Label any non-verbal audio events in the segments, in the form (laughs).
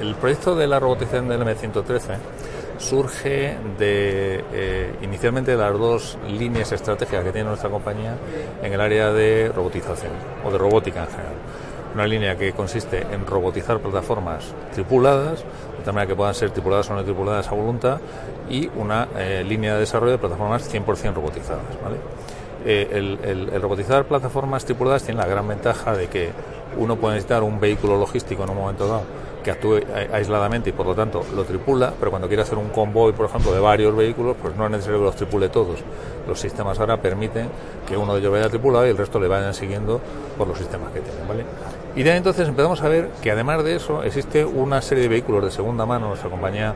el proyecto de la robotización del M113 surge de eh, inicialmente de las dos líneas estratégicas que tiene nuestra compañía en el área de robotización o de robótica en general. Una línea que consiste en robotizar plataformas tripuladas, de tal manera que puedan ser tripuladas o no tripuladas a voluntad, y una eh, línea de desarrollo de plataformas 100% robotizadas. Eh, el, el robotizar plataformas tripuladas tiene la gran ventaja de que uno puede necesitar un vehículo logístico en un momento dado que actúe aisladamente y por lo tanto lo tripula, pero cuando quiere hacer un convoy, por ejemplo, de varios vehículos, pues no es necesario que los tripule todos. Los sistemas ahora permiten que uno de ellos vaya tripulado y el resto le vayan siguiendo por los sistemas que tienen, ¿vale? Y de entonces empezamos a ver que además de eso existe una serie de vehículos de segunda mano, nuestra compañía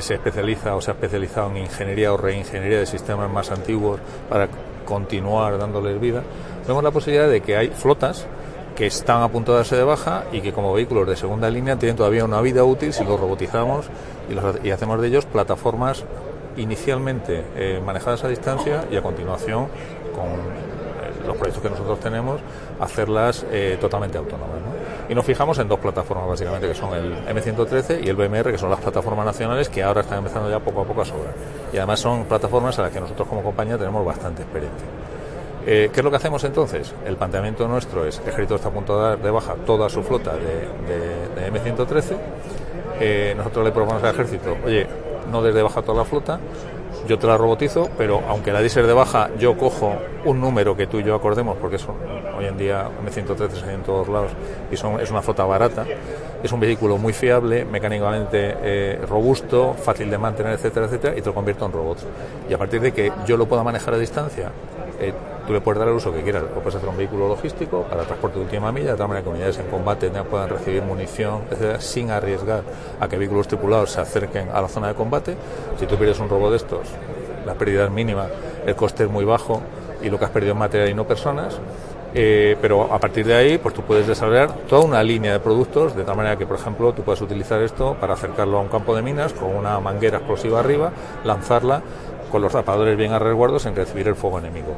se especializa o se ha especializado en ingeniería o reingeniería de sistemas más antiguos para continuar dándoles vida. Vemos la posibilidad de que hay flotas que están a punto de darse de baja y que como vehículos de segunda línea tienen todavía una vida útil si los robotizamos y, hacemos de ellos plataformas inicialmente eh, manejadas a distancia y a continuación con eh, los proyectos que nosotros tenemos hacerlas eh, totalmente autónomas. Y nos fijamos en dos plataformas básicamente que son el M113 y el BMR que son las plataformas nacionales que ahora están empezando ya poco a poco a sobrar. Y además son plataformas a las que nosotros como compañía tenemos bastante experiencia. Eh, ¿Qué es lo que hacemos entonces? El planteamiento nuestro es, el ejército está a punto de dar de baja toda su flota de, M113, eh, nosotros le proponemos al ejército, oye, no desde baja toda la flota, yo te la robotizo, pero aunque la ser de baja, yo cojo un número que tú y yo acordemos, porque hoy en día M113 se en todos lados y es una flota barata, es un vehículo muy fiable, mecánicamente eh, robusto, fácil de mantener, etcétera, etcétera, y te lo convierto en robots. Y a partir de que yo lo pueda manejar a distancia, eh, tú le puedes dar el uso que quieras. Lo puedes hacer un vehículo logístico para transporte de última milla, de tal manera que unidades en combate puedan recibir munición, etcétera, sin arriesgar a que vehículos tripulados se acerquen a la zona de combate. Si tú pierdes un robot de estos, la pérdida es mínima, el coste es muy bajo y lo que has perdido es material y no personas. Eh, pero a partir de ahí, pues tú puedes desarrollar toda una línea de productos de tal manera que, por ejemplo, tú puedes utilizar esto para acercarlo a un campo de minas con una manguera explosiva arriba, lanzarla con los rapadores bien a resguardo sin recibir el fuego enemigo.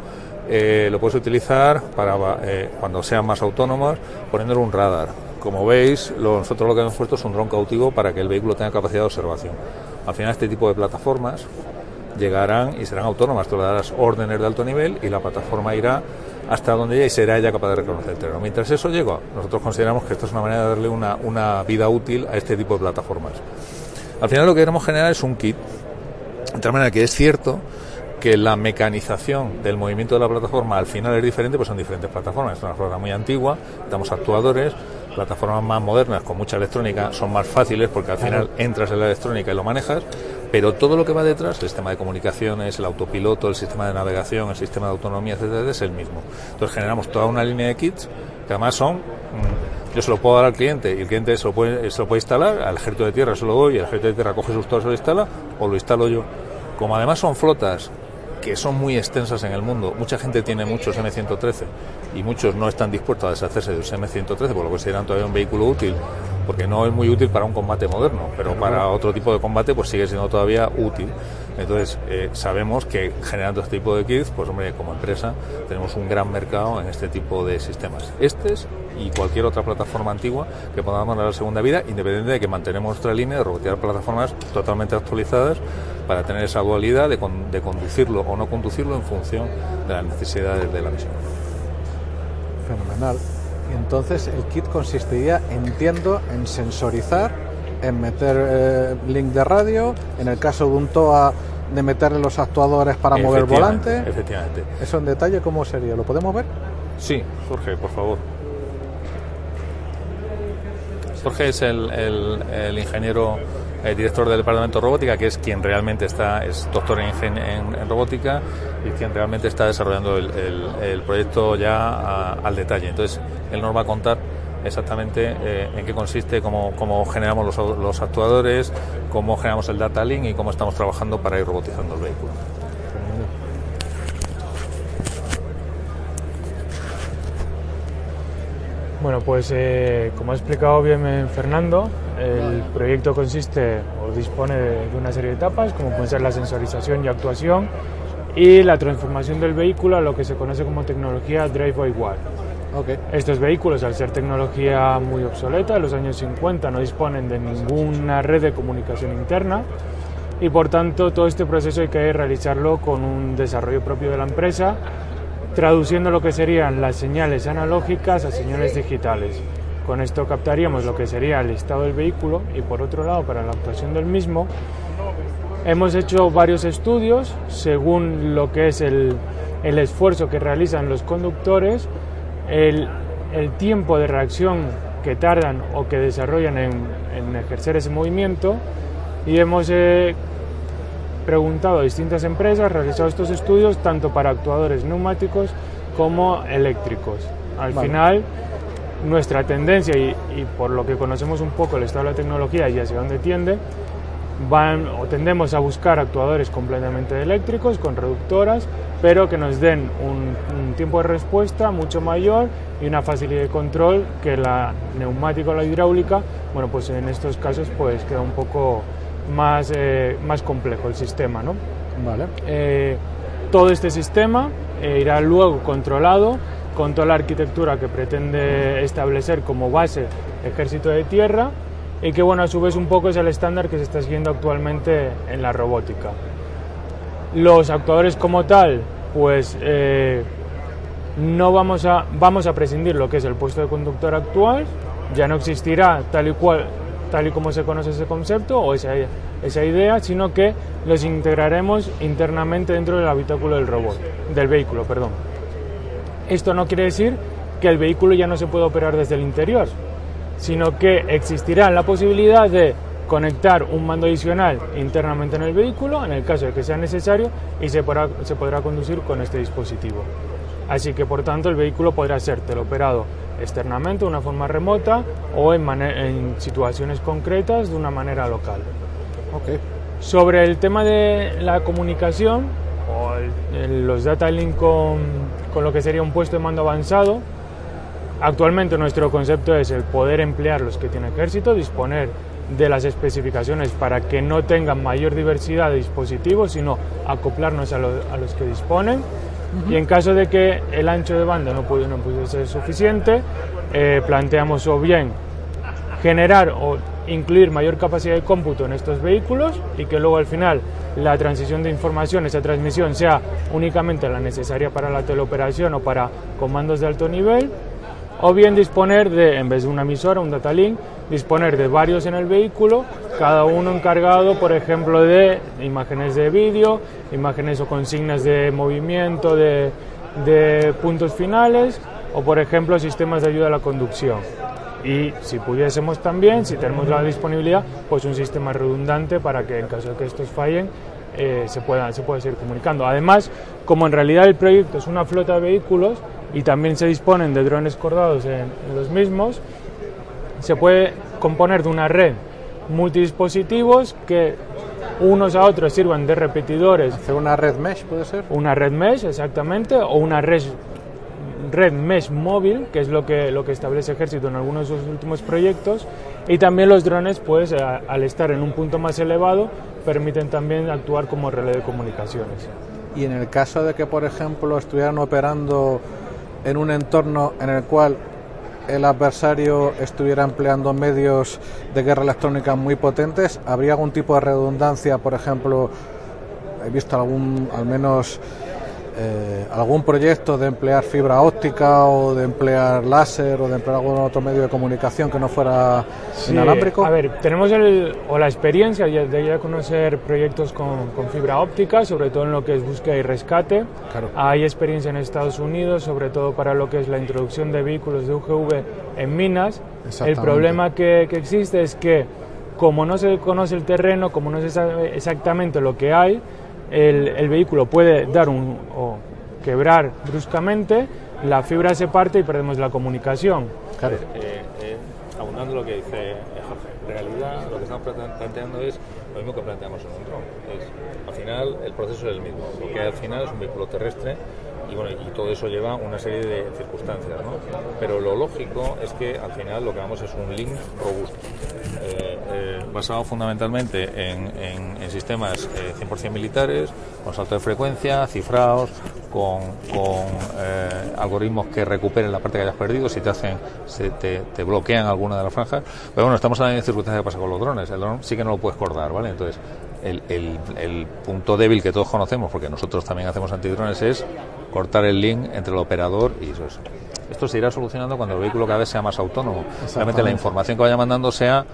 Eh, lo puedes utilizar para eh, cuando sean más autónomos poniéndole un radar. Como veis, nosotros lo que hemos puesto es un dron cautivo para que el vehículo tenga capacidad de observación. Al final, este tipo de plataformas llegarán y serán autónomas. Tú le darás órdenes de alto nivel y la plataforma irá hasta donde ella y será ella capaz de reconocer el terreno. Mientras eso llega, nosotros consideramos que esto es una manera de darle una, una vida útil a este tipo de plataformas. Al final lo que queremos generar es un kit de tal manera que es cierto que la mecanización del movimiento de la plataforma al final es diferente, pues son diferentes plataformas. Es una plataforma muy antigua, damos actuadores, plataformas más modernas con mucha electrónica son más fáciles porque al final entras en la electrónica y lo manejas, pero todo lo que va detrás, el sistema de comunicaciones, el autopiloto, el sistema de navegación, el sistema de autonomía, etcétera, es el mismo. Entonces generamos toda una línea de kits que además son mm, yo se lo puedo dar al cliente y el cliente se lo puede, se lo puede instalar, al ejército de tierra se lo doy y el ejército de tierra coge sus torres y lo instala o lo instalo yo. Como además son flotas que son muy extensas en el mundo, mucha gente tiene muchos M113 y muchos no están dispuestos a deshacerse de un M113 por lo que serán todavía un vehículo útil porque no es muy útil para un combate moderno, pero para otro tipo de combate pues sigue siendo todavía útil. Entonces, eh, sabemos que generando este tipo de kits, pues hombre, como empresa tenemos un gran mercado en este tipo de sistemas. Este y cualquier otra plataforma antigua que podamos dar la segunda vida, independiente de que mantenemos nuestra línea de robotear plataformas totalmente actualizadas para tener esa dualidad de, de conducirlo o no conducirlo en función de las necesidades de la misión. Fenomenal. Y entonces el kit consistiría, entiendo, en sensorizar, en meter eh, link de radio, en el caso de un TOA de meterle los actuadores para mover volante. Efectivamente. Eso en detalle, ¿cómo sería? ¿Lo podemos ver? Sí, Jorge, por favor. Jorge es el, el, ingeniero el director del departamento de robótica, que es quien realmente está, es doctor en, robótica y quien realmente está desarrollando el, proyecto ya al detalle. Entonces, él nos va a contar exactamente eh, en qué consiste, cómo, cómo generamos los, los, actuadores, cómo generamos el data link y cómo estamos trabajando para ir robotizando el vehículo. Bueno, pues eh, como ha explicado bien Fernando, el proyecto consiste o dispone de, una serie de etapas, como puede ser la sensorización y actuación y la transformación del vehículo a lo que se conoce como tecnología Drive by Wire. Estos vehículos, al ser tecnología muy obsoleta, en los años 50 no disponen de ninguna red de comunicación interna y por tanto todo este proceso hay que realizarlo con un desarrollo propio de la empresa, traduciendo lo que serían las señales analógicas a señales digitales. Con esto captaríamos lo que sería el estado del vehículo y por otro lado para la actuación del mismo hemos hecho varios estudios según lo que es el, el esfuerzo que realizan los conductores, el, el, tiempo de reacción que tardan o que desarrollan en, en ejercer ese movimiento y hemos eh, preguntado a distintas empresas, realizado estos estudios tanto para actuadores neumáticos como eléctricos. Al vale. final nuestra tendencia y, y, por lo que conocemos un poco el estado de la tecnología y hacia dónde tiende, van o tendemos a buscar actuadores completamente eléctricos con reductoras, pero que nos den un, un, tiempo de respuesta mucho mayor y una facilidad de control que la neumática o la hidráulica, bueno, pues en estos casos pues queda un poco más, eh, más complejo el sistema, ¿no? Vale. Eh, todo este sistema eh, irá luego controlado con toda la arquitectura que pretende establecer como base ejército de tierra y que bueno a su vez un poco es el estándar que se está siguiendo actualmente en la robótica. Los actuadores como tal, pues eh, no vamos a, vamos a prescindir lo que es el puesto de conductor actual, ya no existirá tal y cual tal y como se conoce ese concepto o esa, esa idea, sino que los integraremos internamente dentro del habitáculo del robot, del vehículo, perdón. Esto no quiere decir que el vehículo ya no se pueda operar desde el interior, sino que existirá la posibilidad de conectar un mando adicional internamente en el vehículo en el caso de que sea necesario y se podrá, se podrá conducir con este dispositivo. Así que por tanto el vehículo podrá ser teleoperado externamente de una forma remota o en, en situaciones concretas de una manera local. Okay. Sobre el tema de la comunicación los data link con, con lo que sería un puesto de mando avanzado, Actualmente nuestro concepto es el poder emplear los que tiene ejército, disponer de las especificaciones para que no tengan mayor diversidad de dispositivos, sino acoplarnos a, lo, a los que disponen. Uh -huh. Y en caso de que el ancho de banda no pudiera no pudiese ser suficiente, eh, planteamos o bien generar o incluir mayor capacidad de cómputo en estos vehículos y que luego al final la transición de información, esa transmisión sea únicamente la necesaria para la teleoperación o para comandos de alto nivel o bien disponer de, en vez de una emisora, un data link, disponer de varios en el vehículo, cada uno encargado, por ejemplo, de imágenes de vídeo, imágenes o consignas de movimiento, de, de puntos finales, o por ejemplo, sistemas de ayuda a la conducción. Y si pudiésemos también, si tenemos la disponibilidad, pues un sistema redundante para que en caso de que estos fallen, eh, se, pueda, se pueda seguir comunicando. Además, como en realidad el proyecto es una flota de vehículos, y también se disponen de drones cordados en, en los mismos, se puede componer de una red multidispositivos que unos a otros sirvan de repetidores. ¿Hacer una red mesh puede ser? Una red mesh, exactamente, o una red, red mesh móvil, que es lo que, lo que establece Ejército en algunos de sus últimos proyectos. Y también los drones, pues, a, al estar en un punto más elevado, permiten también actuar como relé de comunicaciones. Y en el caso de que, por ejemplo, estuvieran operando en un entorno en el cual el adversario estuviera empleando medios de guerra electrónica muy potentes, ¿habría algún tipo de redundancia? Por ejemplo, he visto algún, al menos eh, algún proyecto de emplear fibra óptica o de emplear láser o de emplear algún otro medio de comunicación que no fuera sí, inalámbrico? A ver, tenemos el, o la experiencia de ya conocer proyectos con, con, fibra óptica, sobre todo en lo que es búsqueda y rescate. Claro. Hay experiencia en Estados Unidos, sobre todo para lo que es la introducción de vehículos de UGV en minas. El problema que, que existe es que como no se conoce el terreno, como no se sabe exactamente lo que hay, el, el, vehículo puede dar un o quebrar bruscamente, la fibra se parte y perdemos la comunicación. Claro. Eh, eh, abundando lo que dice Jorge, en realidad lo que estamos planteando es lo mismo que planteamos en un dron. Es, al final el proceso es el mismo, porque al final es un vehículo terrestre y bueno y todo eso lleva una serie de circunstancias ¿no? pero lo lógico es que al final lo que vamos es un link robusto eh, eh, basado fundamentalmente en, en, sistemas 100% eh, militares, con salto de frecuencia, cifrados, con, eh, algoritmos que recuperen la parte que hayas perdido, si te hacen, se te, bloquean alguna de las franjas. Pero bueno, estamos hablando de circunstancias que pasa con los drones. El dron sí que no lo puedes cortar, ¿vale? Entonces, el, el, punto débil que todos conocemos, porque nosotros también hacemos antidrones, es cortar el link entre el operador y eso. Esto se irá solucionando cuando el vehículo cada vez sea más autónomo. Realmente la información que vaya mandando sea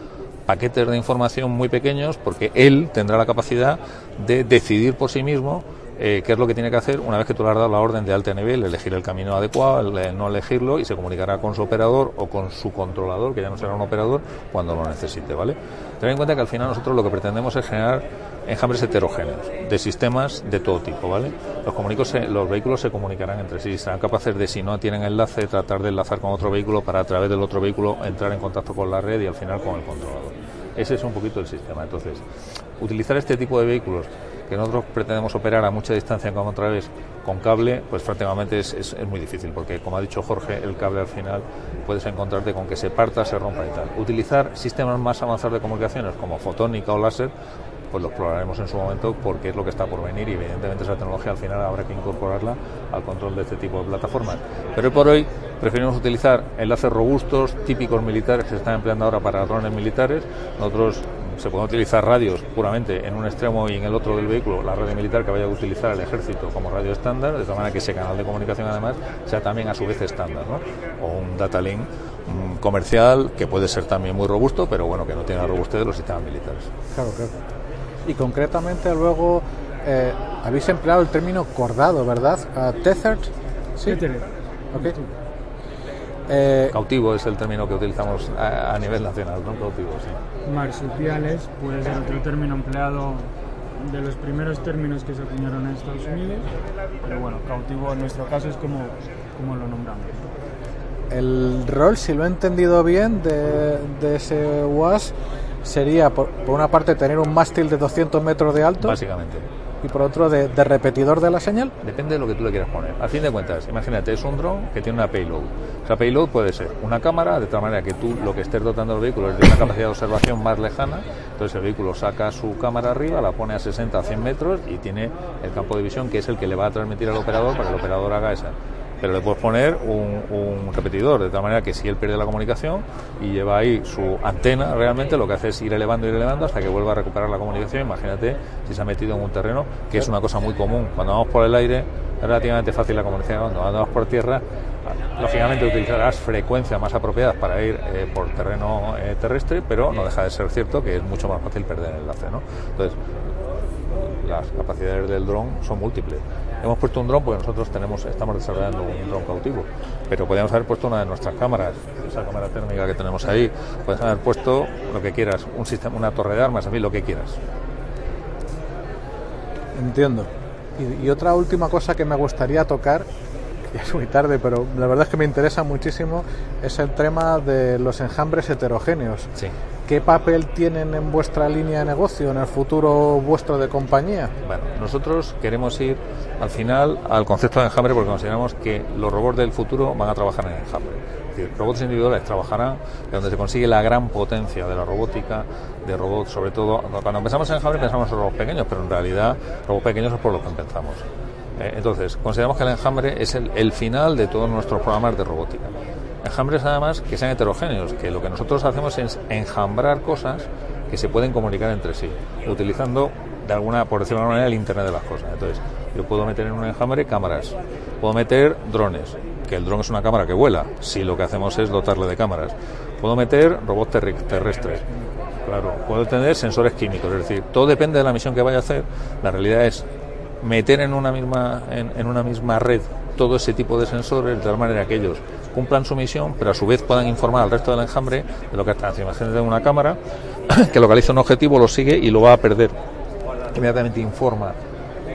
paquetes de información muy pequeños porque él tendrá la capacidad de decidir por sí mismo eh, qué es lo que tiene que hacer una vez que tú le has dado la orden de alto nivel, elegir el camino adecuado, no elegirlo y se comunicará con su operador o con su controlador, que ya no será un operador, cuando lo necesite, ¿vale? Ten en cuenta que al final nosotros lo que pretendemos es generar enjambres heterogéneos de sistemas de todo tipo, ¿vale? Los, los vehículos se comunicarán entre sí, serán capaces de, si no tienen enlace, tratar de enlazar con otro vehículo para a través del otro vehículo entrar en contacto con la red y al final con el controlador. Ese es un poquito el sistema. Entonces, utilizar este tipo de vehículos que nosotros pretendemos operar a mucha distancia como otra vez con cable, pues prácticamente es, es, muy difícil, porque como ha dicho Jorge, el cable al final puedes encontrarte con que se parta, se rompa y tal. Utilizar sistemas más avanzados de comunicaciones como fotónica o láser pues lo exploraremos en su momento porque es lo que está por venir y evidentemente esa tecnología al final habrá que incorporarla al control de este tipo de plataformas. Pero por hoy preferimos utilizar enlaces robustos, típicos militares que se están empleando ahora para drones militares. Nosotros se pueden utilizar radios puramente en un extremo y en el otro del vehículo, la radio militar que vaya a utilizar el ejército como radio estándar, de tal manera que ese canal de comunicación además sea también a su vez estándar, ¿no? o un data link mm, comercial que puede ser también muy robusto, pero bueno, que no tiene la robustez de los sistemas militares. Claro, claro y concretamente luego eh, habéis empleado el término cordado, ¿verdad? Uh, tethered. Sí. Eh, cautivo es el término que utilizamos a, nivel nacional, no cautivo, sí. Marsupiales puede ser otro término empleado de los primeros términos que se acuñaron en Estados Unidos, pero bueno, cautivo en nuestro caso es como, como lo nombramos. El rol, si lo he entendido bien, de, de ese WAS sería, por, una parte, tener un mástil de 200 metros de alto. Básicamente. Y por otro, de, repetidor de la señal. Depende de lo que tú le quieras poner. A fin de cuentas, imagínate, es un dron que tiene una payload. O payload puede ser una cámara, de tal manera que tú lo que estés dotando el vehículo es de una capacidad de observación más lejana. Entonces el vehículo saca su cámara arriba, la pone a 60 a 100 metros y tiene el campo de visión que es el que le va a transmitir al operador para que el operador haga esa pero le puedes poner un, repetidor, de tal manera que si él pierde la comunicación y lleva ahí su antena, realmente lo que hace es ir elevando, ir elevando hasta que vuelva a recuperar la comunicación. Imagínate si se ha metido en un terreno, que es una cosa muy común. Cuando vamos por el aire es relativamente fácil la comunicación, cuando vamos por tierra, lógicamente utilizarás frecuencias más apropiadas para ir eh, por terreno eh, terrestre, pero no deja de ser cierto que es mucho más fácil perder el enlace. ¿no? Entonces, las capacidades del dron son múltiples. Hemos puesto un dron porque nosotros tenemos, estamos desarrollando un dron cautivo, pero podríamos haber puesto una de nuestras cámaras, esa cámara térmica que tenemos ahí, puedes haber puesto lo que quieras, un sistema, una torre de armas, a mí lo que quieras. Entiendo. Y, y otra última cosa que me gustaría tocar ya (laughs) es muy tarde, pero la verdad es que me interesa muchísimo, es el tema de los enjambres heterogéneos. Sí. ¿Qué papel tienen en vuestra línea de negocio, en el futuro vuestro de compañía? Bueno, nosotros queremos ir al final al concepto de enjambre porque consideramos que los robots del futuro van a trabajar en enjambre. Es decir, robots individuales trabajarán de donde se consigue la gran potencia de la robótica, de robots, sobre todo, cuando pensamos en enjambre pensamos en robots pequeños, pero en realidad robots pequeños es por los que empezamos. Eh, entonces, consideramos que el enjambre es el final de todos nuestros programas de robótica enjambres además que sean heterogéneos, que lo que nosotros hacemos es enjambrar cosas que se pueden comunicar entre sí, utilizando de alguna, por decirlo de alguna manera, el Internet de las cosas. Entonces, yo puedo meter en un enjambre cámaras, puedo meter drones, que el dron es una cámara que vuela, si lo que hacemos es dotarle de cámaras. Puedo meter robots terrestres, claro, puedo tener sensores químicos, es decir, todo depende de la misión que vaya a hacer. La realidad es meter en una misma, en una misma red todo ese tipo de sensores de tal manera que ellos cumplan su misión, pero a su vez puedan informar al resto del enjambre de lo que están haciendo. Imagínate una cámara (coughs) que localiza un objetivo, lo sigue y lo va a perder. Inmediatamente informa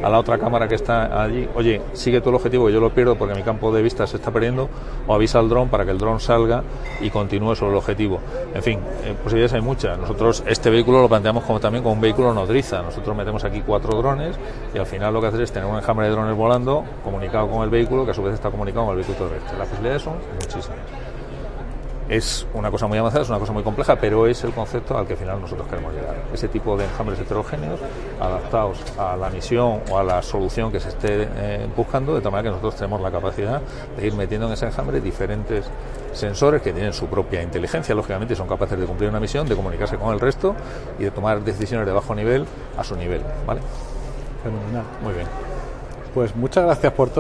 a la otra cámara que está allí, oye, sigue tú el objetivo que yo lo pierdo porque mi campo de vista se está perdiendo, o avisa al dron para que el dron salga y continúe sobre el objetivo. En fin, eh, posibilidades hay muchas. Nosotros este vehículo lo planteamos como también como un vehículo nodriza. Nosotros metemos aquí cuatro drones y al final lo que hacer es tener un enjambre de drones volando comunicado con el vehículo que a su vez está comunicado con el vehículo terrestre. Las posibilidades son muchísimas. Es una cosa muy avanzada, es una cosa muy compleja, pero es el concepto al que al final nosotros queremos llegar. Ese tipo de enjambres heterogéneos adaptados a la misión o a la solución que se esté eh, buscando, de tal manera que nosotros tenemos la capacidad de ir metiendo en ese enjambre diferentes sensores que tienen su propia inteligencia, lógicamente, y son capaces de cumplir una misión, de comunicarse con el resto y de tomar decisiones de bajo nivel a su nivel. ¿vale? Fenomenal. Muy bien. Pues muchas gracias por todo.